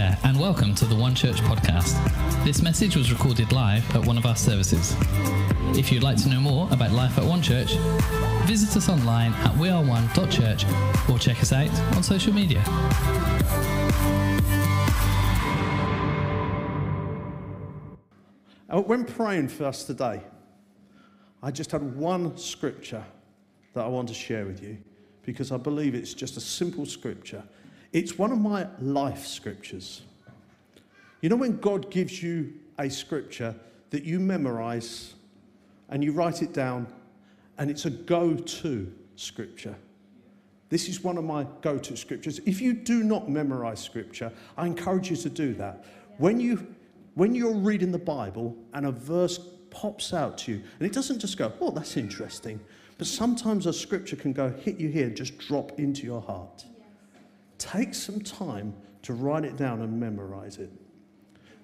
there, and welcome to the One Church podcast. This message was recorded live at one of our services. If you'd like to know more about life at One Church, visit us online at weareone.church or check us out on social media. Uh, When praying for us today, I just had one scripture that I want to share with you because I believe it's just a simple scripture. It's one of my life scriptures. You know, when God gives you a scripture that you memorize and you write it down, and it's a go to scripture. This is one of my go to scriptures. If you do not memorize scripture, I encourage you to do that. When, you, when you're reading the Bible and a verse pops out to you, and it doesn't just go, oh, that's interesting, but sometimes a scripture can go hit you here and just drop into your heart. Take some time to write it down and memorize it.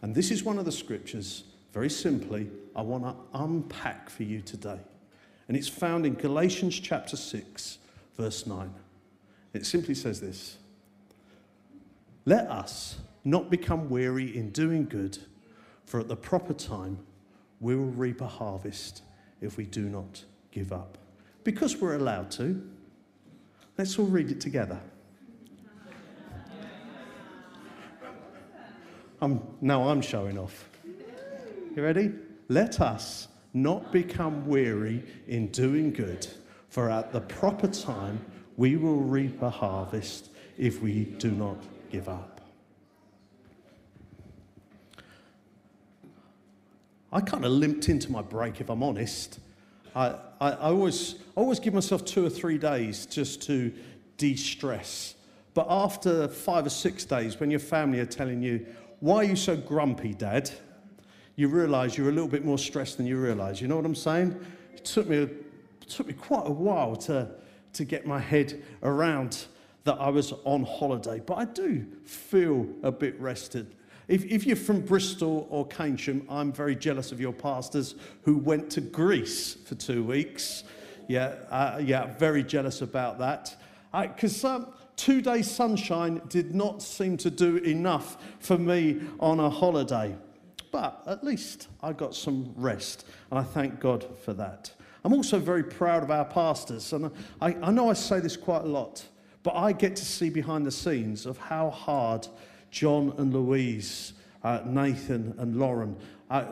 And this is one of the scriptures, very simply, I want to unpack for you today. And it's found in Galatians chapter 6, verse 9. It simply says this Let us not become weary in doing good, for at the proper time we will reap a harvest if we do not give up. Because we're allowed to, let's all read it together. I'm, now I'm showing off. You ready? Let us not become weary in doing good, for at the proper time we will reap a harvest if we do not give up. I kind of limped into my break, if I'm honest. I, I, I always, I always give myself two or three days just to de stress. But after five or six days, when your family are telling you, Why are you so grumpy, Dad? you realize you're a little bit more stressed than you realize. You know what I'm saying? It took me, it took me quite a while to, to get my head around that I was on holiday. But I do feel a bit rested. If, if you're from Bristol or Keynsham, I'm very jealous of your pastors who went to Greece for two weeks. Yeah, uh, yeah, very jealous about that. Because um, two days sunshine did not seem to do enough for me on a holiday. But at least I got some rest, and I thank God for that. I'm also very proud of our pastors, and I, I know I say this quite a lot, but I get to see behind the scenes of how hard John and Louise, uh, Nathan and Lauren, uh,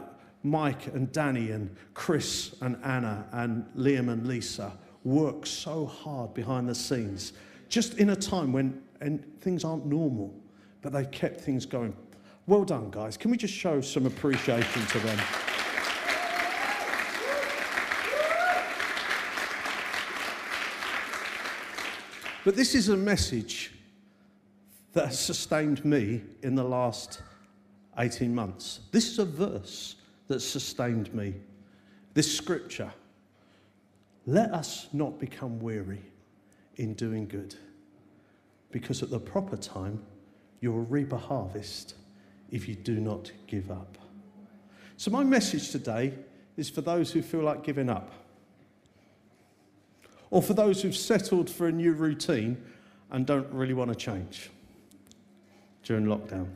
Mike and Danny, and Chris and Anna, and Liam and Lisa work so hard behind the scenes, just in a time when and things aren't normal, but they've kept things going. Well done, guys. Can we just show some appreciation to them? But this is a message that has sustained me in the last 18 months. This is a verse that sustained me. This scripture. Let us not become weary in doing good, because at the proper time you will reap a harvest if you do not give up. So, my message today is for those who feel like giving up, or for those who've settled for a new routine and don't really want to change during lockdown.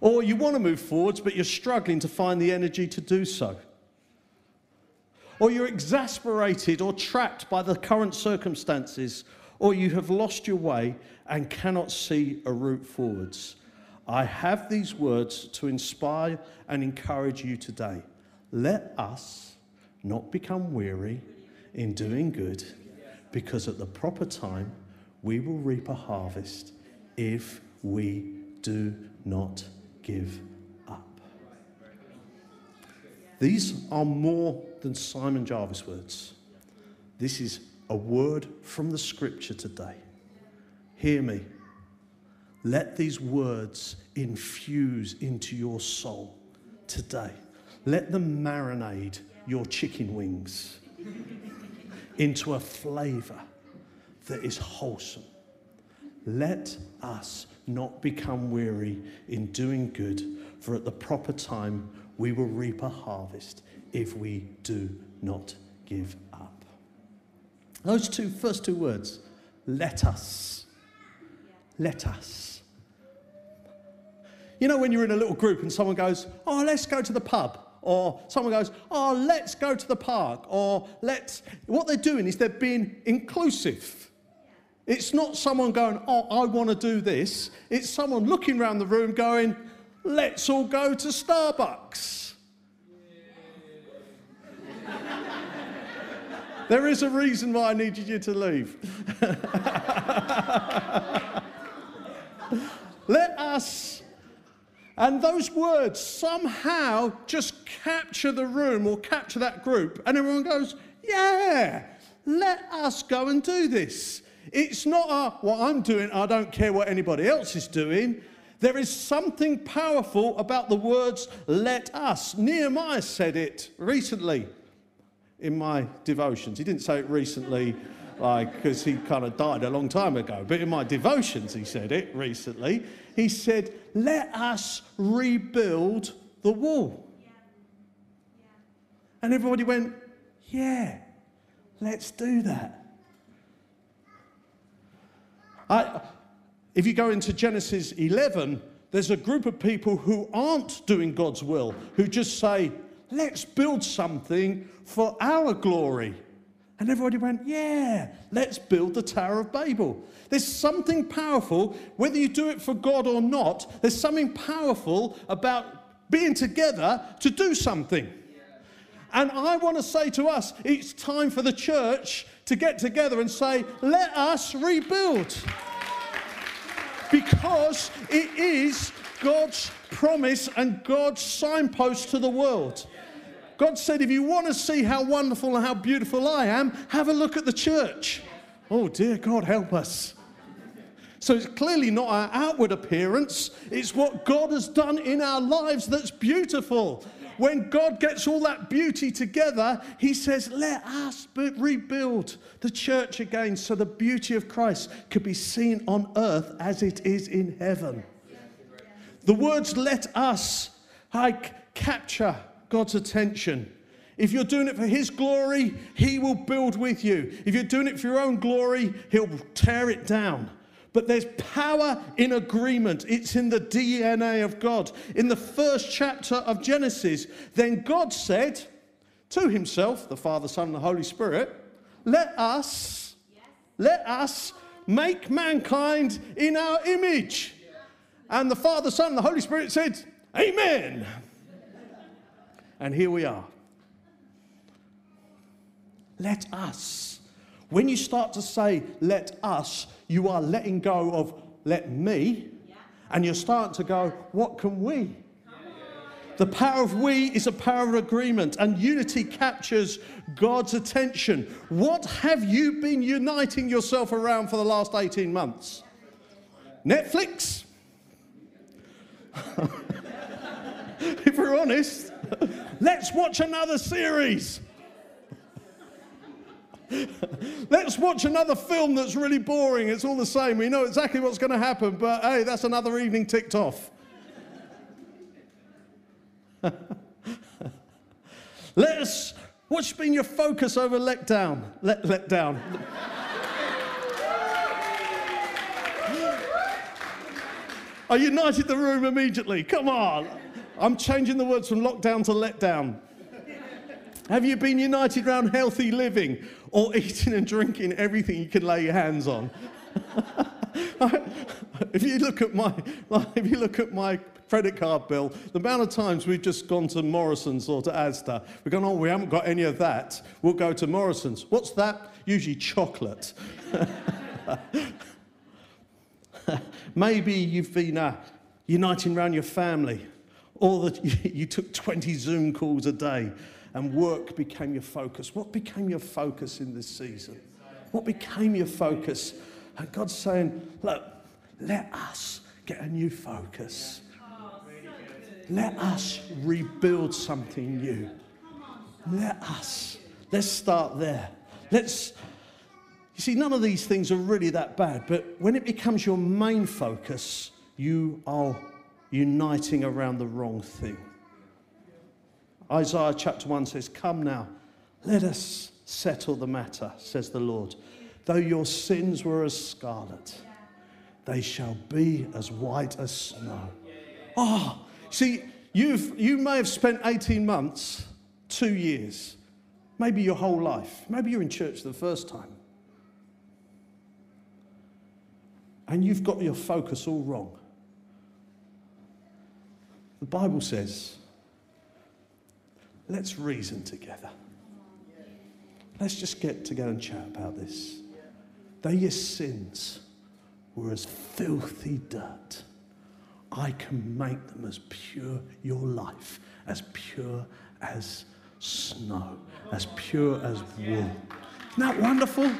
Or you want to move forwards, but you're struggling to find the energy to do so. Or you're exasperated or trapped by the current circumstances, or you have lost your way and cannot see a route forwards. I have these words to inspire and encourage you today. Let us not become weary in doing good, because at the proper time we will reap a harvest if we do not give up. These are more than Simon Jarvis words. This is a word from the scripture today. Hear me. Let these words infuse into your soul today. Let them marinate your chicken wings into a flavor that is wholesome. Let us not become weary in doing good, for at the proper time we will reap a harvest if we do not give up. Those two first two words, let us. Let us. You know, when you're in a little group and someone goes, Oh, let's go to the pub. Or someone goes, Oh, let's go to the park. Or let's. What they're doing is they're being inclusive. It's not someone going, Oh, I want to do this. It's someone looking around the room going, Let's all go to Starbucks. there is a reason why I needed you to leave. Let us. And those words somehow just capture the room or capture that group, and everyone goes, Yeah, let us go and do this. It's not a, what I'm doing, I don't care what anybody else is doing. There is something powerful about the words, let us. Nehemiah said it recently in my devotions. He didn't say it recently, like, because he kind of died a long time ago, but in my devotions, he said it recently. He said, let us rebuild the wall. And everybody went, yeah, let's do that. I, if you go into Genesis 11, there's a group of people who aren't doing God's will, who just say, let's build something for our glory. And everybody went, yeah, let's build the Tower of Babel. There's something powerful, whether you do it for God or not, there's something powerful about being together to do something. And I want to say to us, it's time for the church to get together and say, let us rebuild because it is God's promise and God's signpost to the world. God said, if you want to see how wonderful and how beautiful I am, have a look at the church. Oh, dear God, help us. So it's clearly not our outward appearance, it's what God has done in our lives that's beautiful. When God gets all that beauty together, He says, Let us rebuild the church again so the beauty of Christ could be seen on earth as it is in heaven. The words let us like, capture God's attention. If you're doing it for His glory, He will build with you. If you're doing it for your own glory, He'll tear it down. But there's power in agreement. It's in the DNA of God. In the first chapter of Genesis, then God said to himself, the Father, Son, and the Holy Spirit, let us, let us make mankind in our image. And the Father, Son, and the Holy Spirit said, Amen. and here we are. Let us. When you start to say, let us, you are letting go of let me, and you're starting to go, what can we? The power of we is a power of agreement, and unity captures God's attention. What have you been uniting yourself around for the last 18 months? Netflix? if we're honest, let's watch another series. Let's watch another film that's really boring. It's all the same. We know exactly what's going to happen, but hey, that's another evening ticked off. Let's. What's been your focus over let down? Let, let down. I united the room immediately. Come on. I'm changing the words from lockdown to let down. Have you been united around healthy living or eating and drinking everything you can lay your hands on? if you look at my if you look at my credit card bill, the amount of times we've just gone to Morrison's or to Asda, we've gone, oh, we haven't got any of that. We'll go to Morrison's. What's that? Usually chocolate. Maybe you've been uh, uniting around your family, or that you took 20 Zoom calls a day and work became your focus. What became your focus in this season? What became your focus? And God's saying, Look, let us get a new focus. Let us rebuild something new. Let us. Let's start there. Let's. You see, none of these things are really that bad, but when it becomes your main focus, you are uniting around the wrong thing. Isaiah chapter 1 says, Come now, let us settle the matter, says the Lord. Though your sins were as scarlet, they shall be as white as snow. Oh, see, you've, you may have spent 18 months, two years, maybe your whole life. Maybe you're in church the first time. And you've got your focus all wrong. The Bible says, let's reason together. Let's just get together and chat about this. Though your sins were as filthy dirt, I can make them as pure, your life, as pure as snow, as pure as wool. Isn't that wonderful?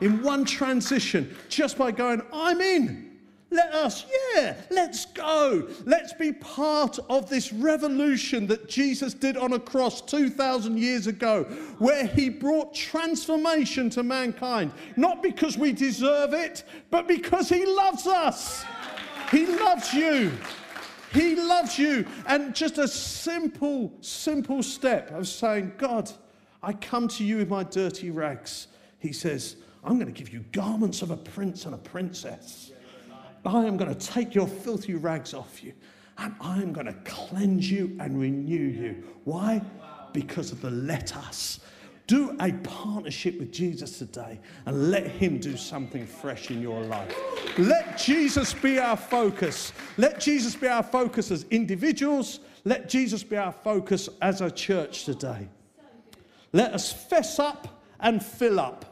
In one transition, just by going, I'm in. Let us, yeah, let's go. Let's be part of this revolution that Jesus did on a cross 2,000 years ago, where he brought transformation to mankind. Not because we deserve it, but because he loves us. He loves you. He loves you. And just a simple, simple step of saying, God, I come to you with my dirty rags. He says, I'm going to give you garments of a prince and a princess. I am going to take your filthy rags off you and I am going to cleanse you and renew you. Why? Because of the let us. Do a partnership with Jesus today and let Him do something fresh in your life. Let Jesus be our focus. Let Jesus be our focus as individuals. Let Jesus be our focus as a church today. Let us fess up and fill up.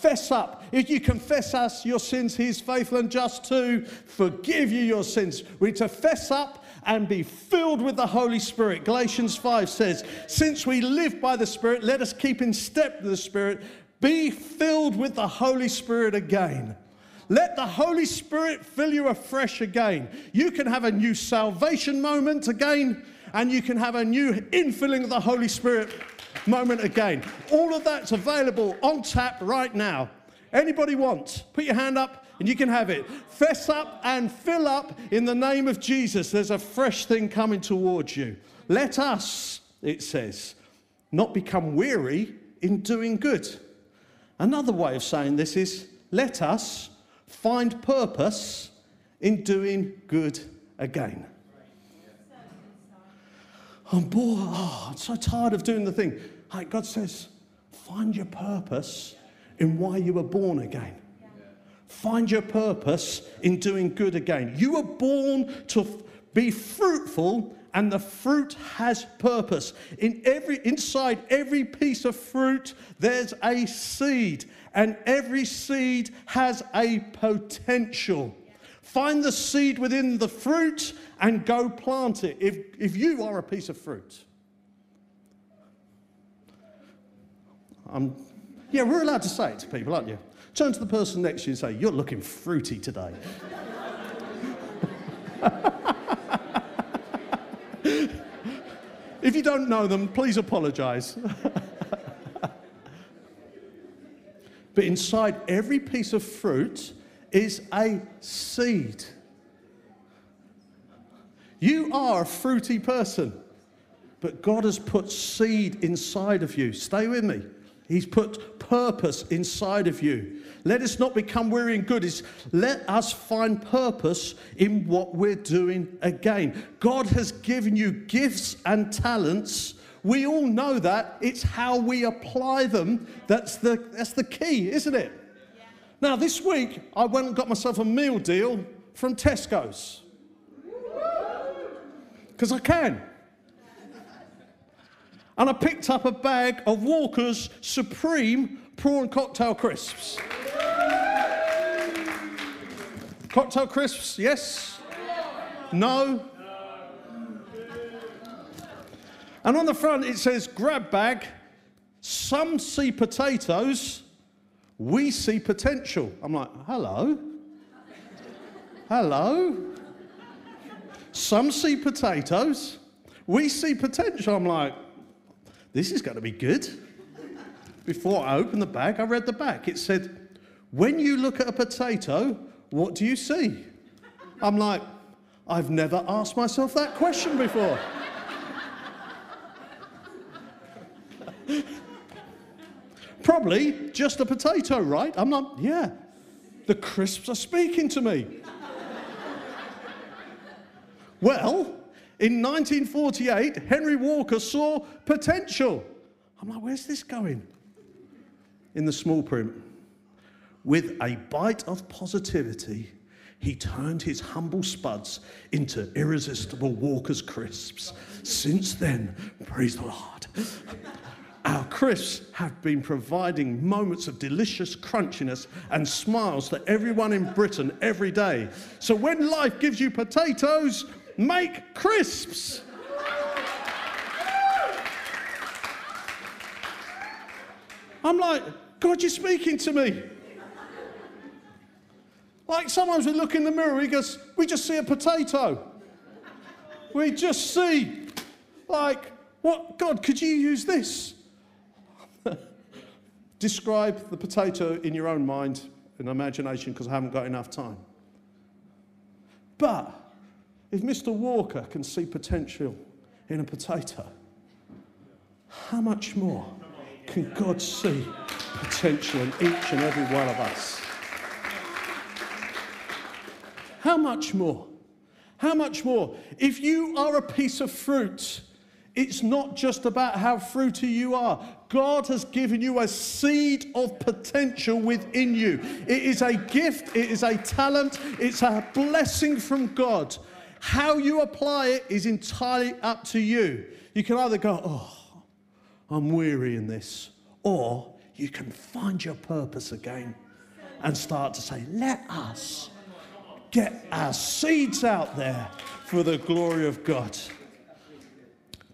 Fess up. If you confess us your sins, He is faithful and just to forgive you your sins. We need to fess up and be filled with the Holy Spirit. Galatians 5 says, Since we live by the Spirit, let us keep in step with the Spirit. Be filled with the Holy Spirit again. Let the Holy Spirit fill you afresh again. You can have a new salvation moment again, and you can have a new infilling of the Holy Spirit moment again. All of that's available on tap right now. Anybody wants, Put your hand up and you can have it. Fess up and fill up in the name of Jesus. There's a fresh thing coming towards you. Let us, it says, not become weary in doing good. Another way of saying this is let us find purpose in doing good again. Oh, I'm bored. Oh, I'm so tired of doing the thing. Like God says, find your purpose in why you were born again. Find your purpose in doing good again. You were born to be fruitful and the fruit has purpose. In every inside every piece of fruit there's a seed and every seed has a potential. Find the seed within the fruit and go plant it. If, if you are a piece of fruit, I'm, yeah, we're allowed to say it to people, aren't you? Turn to the person next to you and say, You're looking fruity today. if you don't know them, please apologize. but inside every piece of fruit is a seed. You are a fruity person, but God has put seed inside of you. Stay with me. He's put purpose inside of you. Let us not become weary in good. It's let us find purpose in what we're doing again. God has given you gifts and talents. We all know that. It's how we apply them. That's the, that's the key, isn't it? Now, this week, I went and got myself a meal deal from Tesco's. Because I can and I picked up a bag of Walker's Supreme Prawn Cocktail Crisps. Cocktail crisps, yes? No? And on the front it says grab bag. Some see potatoes, we see potential. I'm like, hello? Hello? Some see potatoes, we see potential. I'm like, this is going to be good. Before I opened the bag, I read the back. It said, When you look at a potato, what do you see? I'm like, I've never asked myself that question before. Probably just a potato, right? I'm not, yeah. The crisps are speaking to me. Well, in 1948, Henry Walker saw potential. I'm like, where's this going? In the small print. With a bite of positivity, he turned his humble spuds into irresistible Walker's crisps. Since then, praise the Lord, our crisps have been providing moments of delicious crunchiness and smiles to everyone in Britain every day. So when life gives you potatoes, make crisps. I'm like, God, you're speaking to me. Like sometimes we look in the mirror, we goes, we just see a potato. We just see, like, what, God, could you use this? Describe the potato in your own mind and imagination because I haven't got enough time. But if Mr. Walker can see potential in a potato, how much more can God see potential in each and every one of us? How much more? How much more? If you are a piece of fruit, it's not just about how fruity you are. God has given you a seed of potential within you. It is a gift, it is a talent, it's a blessing from God. How you apply it is entirely up to you. You can either go, Oh, I'm weary in this, or you can find your purpose again and start to say, Let us get our seeds out there for the glory of God.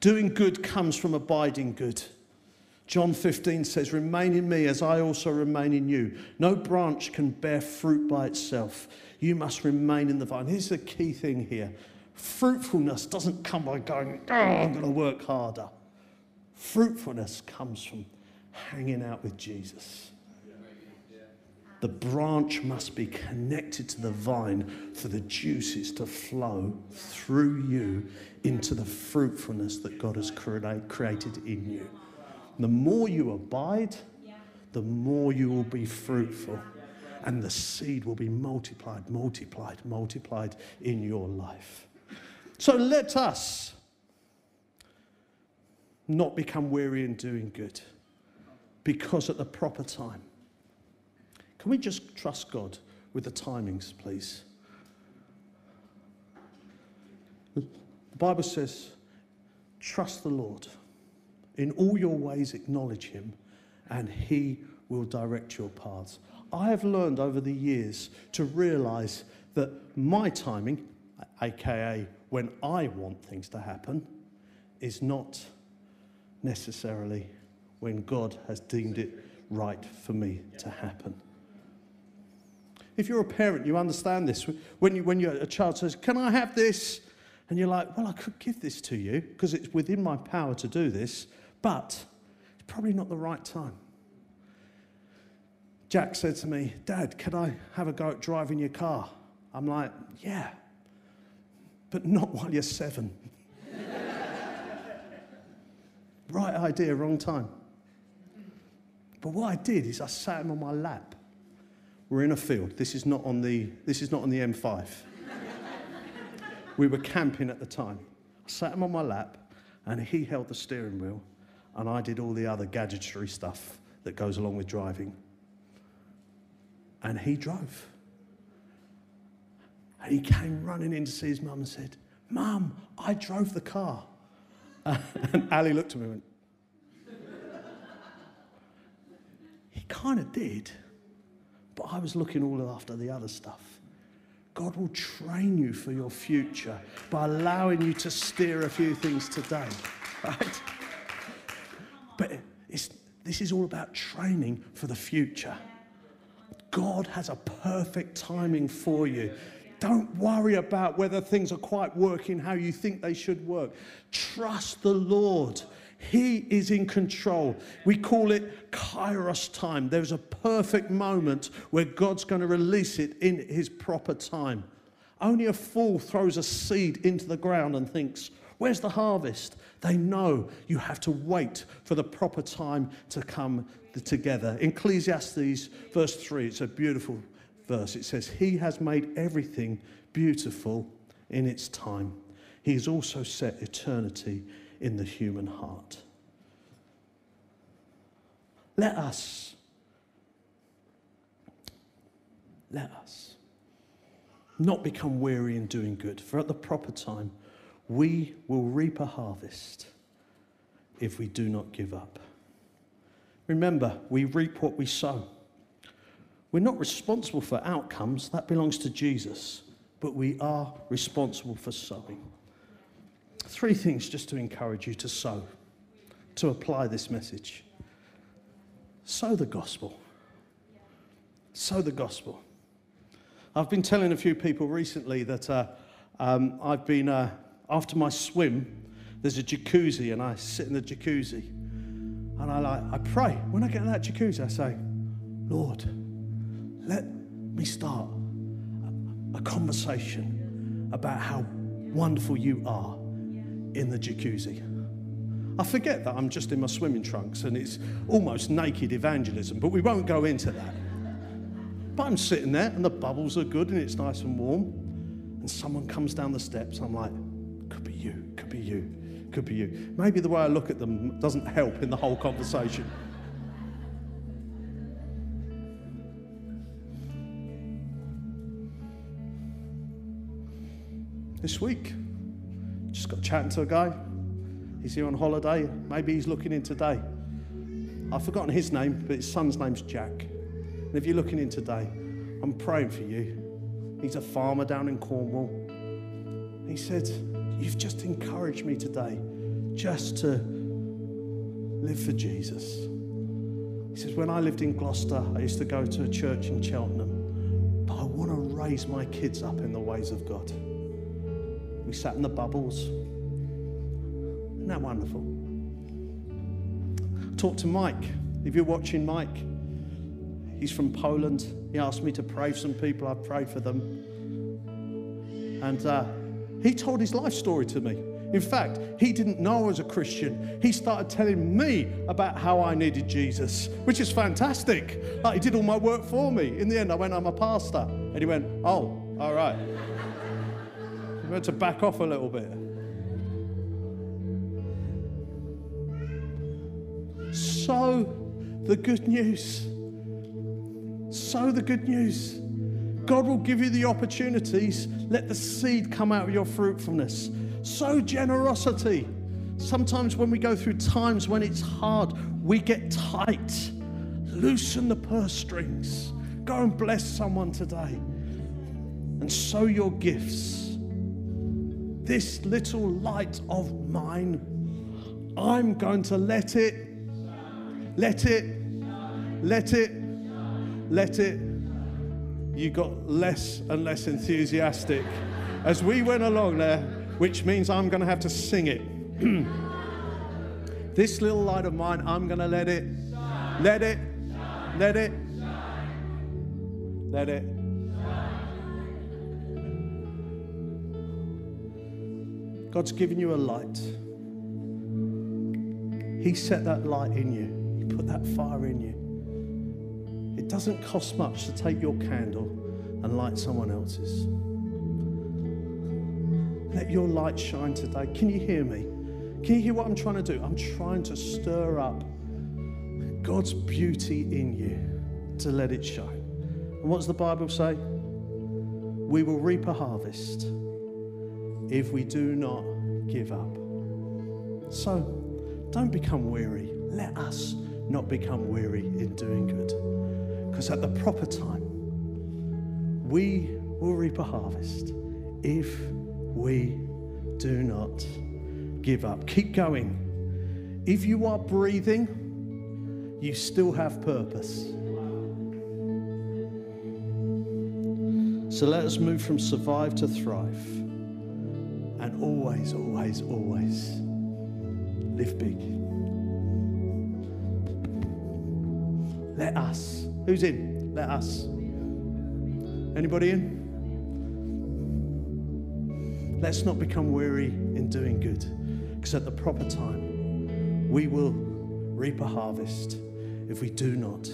Doing good comes from abiding good. John 15 says, Remain in me as I also remain in you. No branch can bear fruit by itself. You must remain in the vine. Here's the key thing here fruitfulness doesn't come by going, Oh, I'm going to work harder. Fruitfulness comes from hanging out with Jesus. The branch must be connected to the vine for the juices to flow through you into the fruitfulness that God has created in you. The more you abide, the more you will be fruitful. And the seed will be multiplied, multiplied, multiplied in your life. So let us not become weary in doing good because at the proper time, can we just trust God with the timings, please? The Bible says, trust the Lord. In all your ways, acknowledge him, and he will direct your paths. I have learned over the years to realize that my timing, aka when I want things to happen, is not necessarily when God has deemed it right for me to happen. If you're a parent, you understand this. When, you, when you, a child says, Can I have this? And you're like, Well, I could give this to you because it's within my power to do this, but it's probably not the right time. Jack said to me, Dad, can I have a go at driving your car? I'm like, Yeah, but not while you're seven. right idea, wrong time. But what I did is I sat him on my lap we're in a field. This is not on the, this is not on the M5. we were camping at the time. I sat him on my lap and he held the steering wheel and I did all the other gadgetry stuff that goes along with driving. And he drove. And he came running in to see his mum and said, Mum, I drove the car. and Ali looked at me and went, He kind of did. But I was looking all after the other stuff. God will train you for your future by allowing you to steer a few things today, right? This is all about training for the future. God has a perfect timing for you. Don't worry about whether things are quite working how you think they should work. Trust the Lord he is in control. We call it kairos time. There's a perfect moment where God's going to release it in his proper time. Only a fool throws a seed into the ground and thinks, Where's the harvest? They know you have to wait for the proper time to come together. Ecclesiastes, verse 3, it's a beautiful verse. It says, He has made everything beautiful in its time. He has also set eternity in the human heart. Let us, let us not become weary in doing good, for at the proper time we will reap a harvest if we do not give up. Remember, we reap what we sow. We're not responsible for outcomes, that belongs to Jesus, but we are responsible for sowing. Three things just to encourage you to sow, to apply this message. Sow the gospel. Sow the gospel. I've been telling a few people recently that uh, um, I've been, uh, after my swim, there's a jacuzzi, and I sit in the jacuzzi. And I like, I pray. When I get in that jacuzzi, I say, Lord, let me start a conversation about how wonderful you are in the jacuzzi. I forget that I'm just in my swimming trunks and it's almost naked evangelism, but we won't go into that. But I'm sitting there and the bubbles are good and it's nice and warm. And someone comes down the steps. I'm like, could be you, could be you, could be you. Maybe the way I look at them doesn't help in the whole conversation. This week, just got chatting to a guy. He's here on holiday. Maybe he's looking in today. I've forgotten his name, but his son's name's Jack. And if you're looking in today, I'm praying for you. He's a farmer down in Cornwall. He said, You've just encouraged me today just to live for Jesus. He says, When I lived in Gloucester, I used to go to a church in Cheltenham, but I want to raise my kids up in the ways of God. We sat in the bubbles. Isn't that wonderful? Talk to Mike. If you're watching Mike, he's from Poland. He asked me to pray for some people. I prayed for them. And uh, he told his life story to me. In fact, he didn't know I was a Christian. He started telling me about how I needed Jesus, which is fantastic. Like he did all my work for me. In the end, I went, I'm a pastor. And he went, Oh, all right. We had to back off a little bit. So the good news. So the good news. God will give you the opportunities. Let the seed come out of your fruitfulness. Sow generosity. Sometimes when we go through times when it's hard, we get tight. Loosen the purse strings. Go and bless someone today. And sow your gifts this little light of mine, I'm going to let it, let it, let it, let it. You got less and less enthusiastic as we went along there, which means I'm going to have to sing it. this little light of mine, I'm going to let it, let it, let it, let it. God's given you a light. He set that light in you, He put that fire in you. It doesn't cost much to take your candle and light someone else's. Let your light shine today. Can you hear me? Can you hear what I'm trying to do? I'm trying to stir up God's beauty in you to let it shine. And what does the Bible say? We will reap a harvest if we do not give up. So don't become weary. Let us not become weary in doing good. Because at the proper time, we will reap a harvest if we do not give up. Keep going. If you are breathing, you still have purpose. So let us move from survive to thrive and always, always, always live big. Let us. Who's in? Let us. Anybody in? Let's not become weary in doing good, because at the proper time, we will reap a harvest if we do not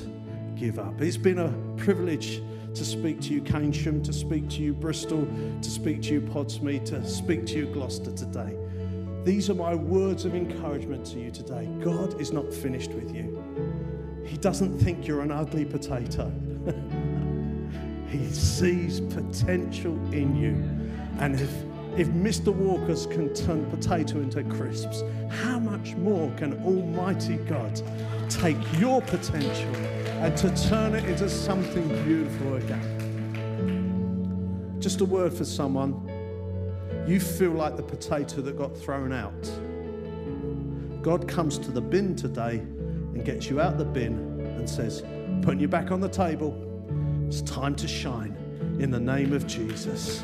give up. It's been a privilege to speak to you, Keynsham, to speak to you, Bristol, to speak to you, Podsmead, to speak to you, Gloucester, today. These are my words of encouragement to you today. God is not finished with you. He doesn't think you're an ugly potato. he sees potential in you. And if, if Mr. Walker's can turn potato into crisps, how much more can Almighty God take your potential and to turn it into something beautiful again? Just a word for someone. You feel like the potato that got thrown out. God comes to the bin today and gets you out the bin and says, putting you back on the table, it's time to shine in the name of Jesus.